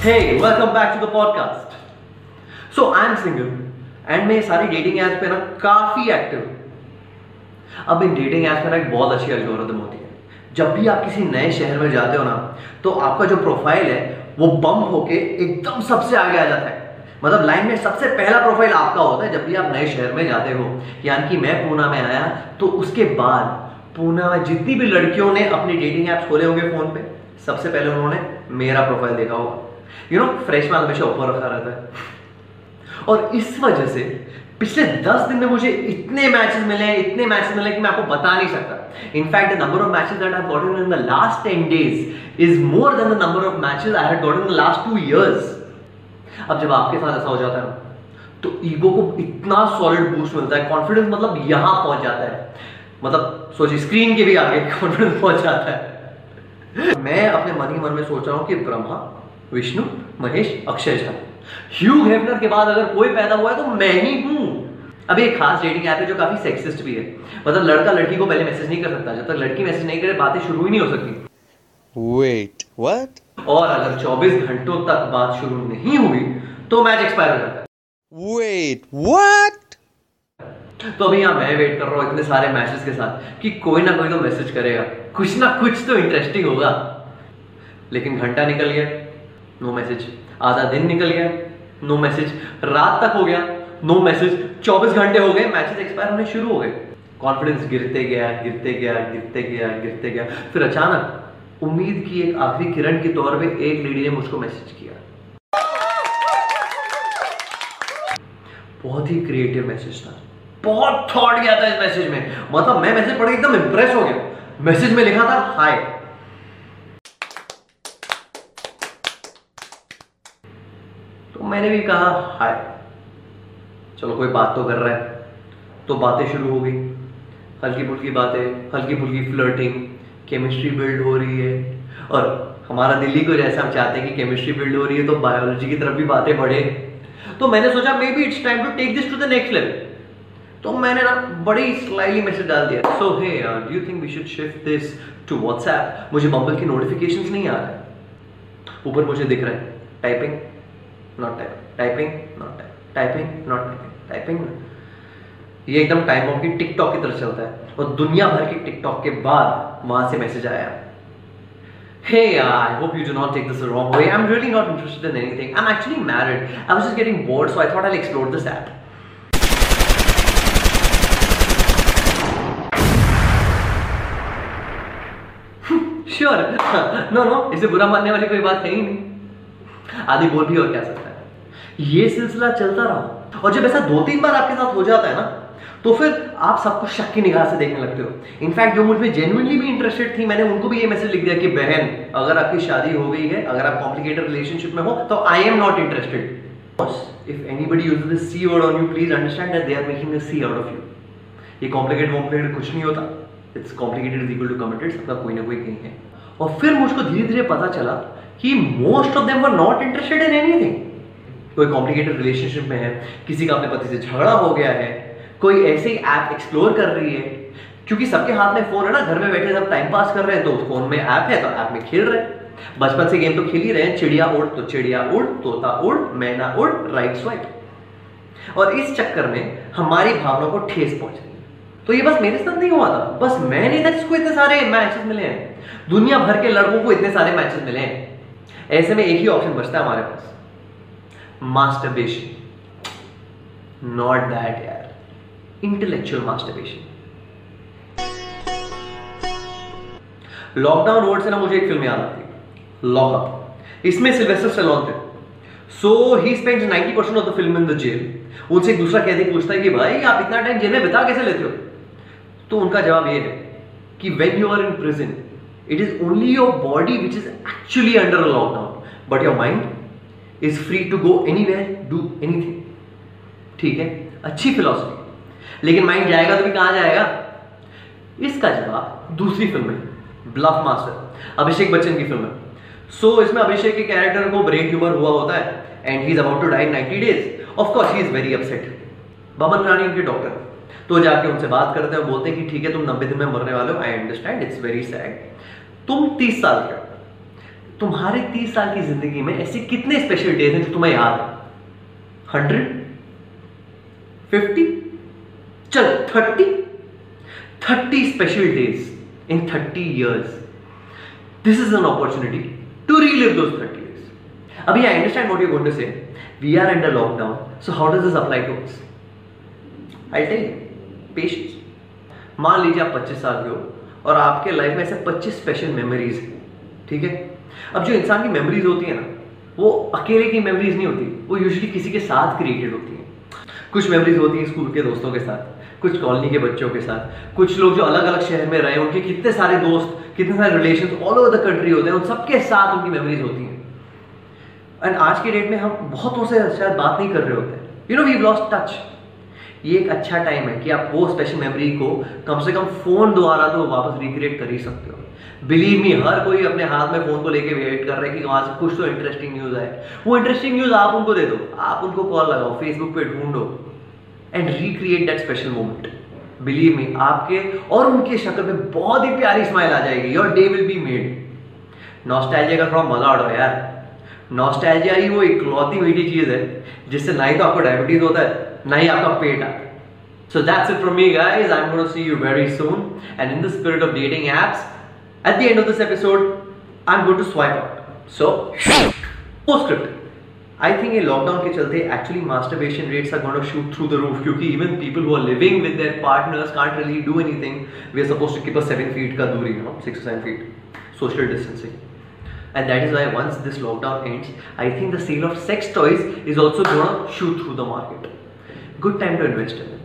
Hey, welcome back to the podcast. So I'm single and मैं सारी dating apps पे ना काफ़ी एक्टिव। अब इन डेटिंग ऐप्स में ना एक बहुत अच्छी एल्गोरिथम होती है जब भी आप किसी नए शहर में जाते हो ना तो आपका जो प्रोफ़ाइल है वो बम्प होके एकदम सबसे आगे आ जाता है मतलब लाइन में सबसे पहला प्रोफ़ाइल आपका होता है जब भी आप नए शहर में जाते हो यानी कि मैं पूना में आया तो उसके बाद पूना में जितनी भी लड़कियों ने अपनी डेटिंग ऐप्स खोले होंगे फ़ोन पे सबसे पहले उन्होंने मेरा प्रोफ़ाइल देखा होगा यू नो फ्रेश माल हमेशा ऊपर रखा रहता है। और इस वजह से पिछले दस दिन में मुझे इतने मैचेस मिले हैं, इतने मैचेस मिले कि मैं आपको बता नहीं सकता। In fact the number of matches that I gotten in the last 10 days is more than the number of matches I had gotten in the last 2 years अब जब आपके साथ ऐसा हो जाता है तो ईगो को इतना सॉलिड बूस्ट मिलता है कॉन्फिडेंस मतलब यहाँ पहुँच जाता है। मतलब सोचिए स्क्रीन के भी आगे कॉन्फिडेंस पहुँच जाता है। मैं अपने मन ही मन में सोच रहा हूँ कि ब्रह्मा विष्णु महेश अक्षय झा। ह्यू हेफनर के बाद अगर कोई पैदा हुआ है तो मैं ही हूँ। अभी एक खास डेटिंग ऐप है जो काफ़ी सेक्सिस्ट भी है। मतलब लड़का लड़की को पहले मैसेज नहीं कर सकता। जब तक लड़की मैसेज नहीं करे बातें शुरू ही नहीं हो सकती। Wait, what? और अगर 24 घंटों तक बात शुरू नहीं हुई तो मैच एक्सपायर हो जाता है। Wait, what? तो अभी यहाँ मैं वेट कर रहा हूँ इतने सारे मैसेज के साथ कि कोई ना कोई तो मैसेज करेगा। कुछ ना कुछ तो इंटरेस्टिंग होगा। लेकिन घंटा निकल गया। नो मैसेज आधा दिन निकल गया। नो मैसेज रात तक हो गया। नो मैसेज 24 घंटे हो गए। मैसेज एक्सपायर होने शुरू हो गए। कॉन्फिडेंस गिरते गया गिरते गया गिरते गया गिरते गया। फिर अचानक, उम्मीद की एक आखिरी किरण के तौर पे एक लेडी ने मुझको मैसेज किया। बहुत ही क्रिएटिव मैसेज था। बहुत थॉट गया था इस मैसेज में। मतलब मैं मैसेज पढ़ के एकदम इंप्रेस हो गया। मैसेज में लिखा था हाय तो मैंने भी कहा, हाय, चलो कोई बात तो कर रहा है। तो बातें शुरू हो गई। हल्की फुल्की बातें हल्की फुल्की फ्लर्टिंग केमिस्ट्री बिल्ड हो रही है। और हमारा दिल्ली को जैसा हम चाहते हैं कि केमिस्ट्री बिल्ड हो रही है तो बायोलॉजी की तरफ़ भी बातें बढ़े। तो मैंने सोचा maybe it's time to take this to the next level तो मैंने ना बड़ी स्लाइली मैसेज डाल दिया। So hey do you think we should shift this to WhatsApp मुझे बम्बल की नोटिफिकेशंस नहीं आ रहा ऊपर मुझे दिख रहा है typing not typing typing not typing typing not typing typing ये एकदम टाइम ऑफ़ की टिकटॉक की तरह चलता है। और दुनिया भर के टिकटॉक के बाद वहाँ से मैसेज आया। Hey I hope you do not take this wrong way I am really not interested in anything I am actually married I was just getting bored so I thought I will explore this app no no इसे बुरा मानने वाली कोई बात है ही नहीं। आदि बोल भी और क्या सकता ये सिलसिला चलता रहा। और जब ऐसा दो तीन बार आपके साथ हो जाता है ना तो फिर आप सबको शक की निगाह से देखने लगते हो। इनफैक्ट जो मुझमें जेनुअनली भी इंटरेस्टेड थी, मैंने उनको भी ये मैसेज लिख दिया कि, बहन, अगर आपकी शादी हो गई है, अगर आप कॉम्प्लिकेटेड रिलेशनशिप में हो तो I am not interested if anybody uses the C word on you please understand that they are making a C out of you ये कॉम्प्लिकेटेड कॉम्प्लिकेटेड कुछ नहीं होता। It's complicated is equal to committed सबका कोई ना कोई कहीं है। और फिर मुझको धीरे धीरे पता चला कि most of them were not interested in anything कोई कॉम्प्लिकेटेड रिलेशनशिप में है, किसी का अपने पति से झगड़ा हो गया है, कोई ऐसे ही ऐप एक्सप्लोर कर रही है, क्योंकि सबके हाथ में फ़ोन है ना, घर में बैठे सब टाइम पास कर रहे हैं तो फ़ोन में ऐप है तो ऐप में खेल रहे बचपन से गेम तो खेल ही रहे हैं, चिड़िया उड़ तो चिड़िया उड़, तोता उड़, मैना उड़ राइट स्वाइप और इस चक्कर में हमारी भावना को ठेस पहुँच रही तो ये बस मेरे साथ नहीं हुआ था, बस मैं नहीं था जिसको इतने सारे मैचेस मिले हैं। दुनिया भर के लड़कों को इतने सारे मैचेस मिले हैं। ऐसे में एक ही ऑप्शन बचता है हमारे पास। मास्टरबेशन नॉट दैट यार इंटेलेक्चुअल मास्टरबेशन लॉकडाउन वर्ड से ना मुझे एक फ़िल्म याद आती लॉकअप इसमें सिल्वेस्टर स्टेलोन थे. So he spend 90% of the film in the jail उनसे एक दूसरा कैदी पूछता है कि, भाई, आप इतना टाइम जेल में बिता कैसे लेते हो? तो उनका जवाब ये है कि when you are in prison it is only your body which is actually under a lockdown but your mind is free to go anywhere do anything ठीक है? अच्छी फिलोसफी लेकिन माइंड जाएगा तो भी कहाँ जाएगा? इसका जवाब दूसरी फ़िल्म है ब्लफ मास्टर अभिषेक बच्चन की फ़िल्म है सो so, इसमें अभिषेक के कैरेक्टर को ब्रेन ट्यूमर हुआ होता है and he is about to die in 90 days of course he is very upset Boman Irani उनके डॉक्टर तो जाके उनसे बात करते हैं बोलते हैं कि ठीक है तुम 90 दिन में मरने वाले हो I understand it's very sad तुम 30 साल के तुम्हारे तीस साल की ज़िंदगी में ऐसे कितने स्पेशल डेज़ हैं जो तुम्हें याद है? हंड्रेड फिफ्टी चल thirty thirty special days in thirty years this is an opportunity to relive those thirty years. अभी I understand what you going to say we are under lockdown so how does this apply to us I tell patience मान लीजिए आप 25 साल के हो और आपके life में ऐसे 25 स्पेशल मेमोरीज हैं, ठीक है? अब जो इंसान की मेमोरीज होती है ना, वो अकेले की मेमोरीज नहीं होती, वो यूजली किसी के साथ क्रिएटेड होती हैं। कुछ मेमोरीज होती हैं स्कूल के दोस्तों के साथ, कुछ कॉलोनी के बच्चों के साथ, कुछ लोग जो अलग अलग शहर में रहे, उनके कितने सारे दोस्त, कितने सारे relation all over the country होते हैं, उन सबके साथ उनकी मेमोरीज होती हैं। एंड आज के डेट में हम बहुतों से शायद बात नहीं कर रहे होते। You know we lost touch ये एक अच्छा टाइम है कि आप वो स्पेशल मेमोरी को कम से कम फ़ोन द्वारा तो वापस रिक्रिएट कर ही सकते हो। बिलीव मी हर कोई अपने हाथ में फ़ोन को लेके वेट कर रहा है कि वहाँ से कुछ तो इंटरेस्टिंग न्यूज़ आए। वो इंटरेस्टिंग न्यूज़ आप उनको दे दो। आप उनको कॉल लगाओ फेसबुक पे ढूंढो and recreate that special moment believe me आपके और उनके शक्ल पे बहुत ही प्यारी स्माइल आ जाएगी। Your day will be made nostalgia का थोड़ा मज़ा उठाओ यार। नॉस्टैल्जिया ही वो इकलौती मीठी चीज़ है जिससे ना ही तो आपको डायबिटीज़ होता है ना ही आपका पेट आता है। So that's it from me, guys. I'm going to see you very soon. And in the spirit of dating apps, at the end of this episode, I'm going to swipe out. So, postscript. I think in lockdown के चलते actually masturbation rates are going to shoot through the roof क्योंकि even people who are living with their partners can't really do anything. We are supposed to keep a seven feet का दूरी, you know, six to seven feet, social distancing. And that is why once this lockdown ends, I think the sale of sex toys is also going to shoot through the market. Good time to invest in it.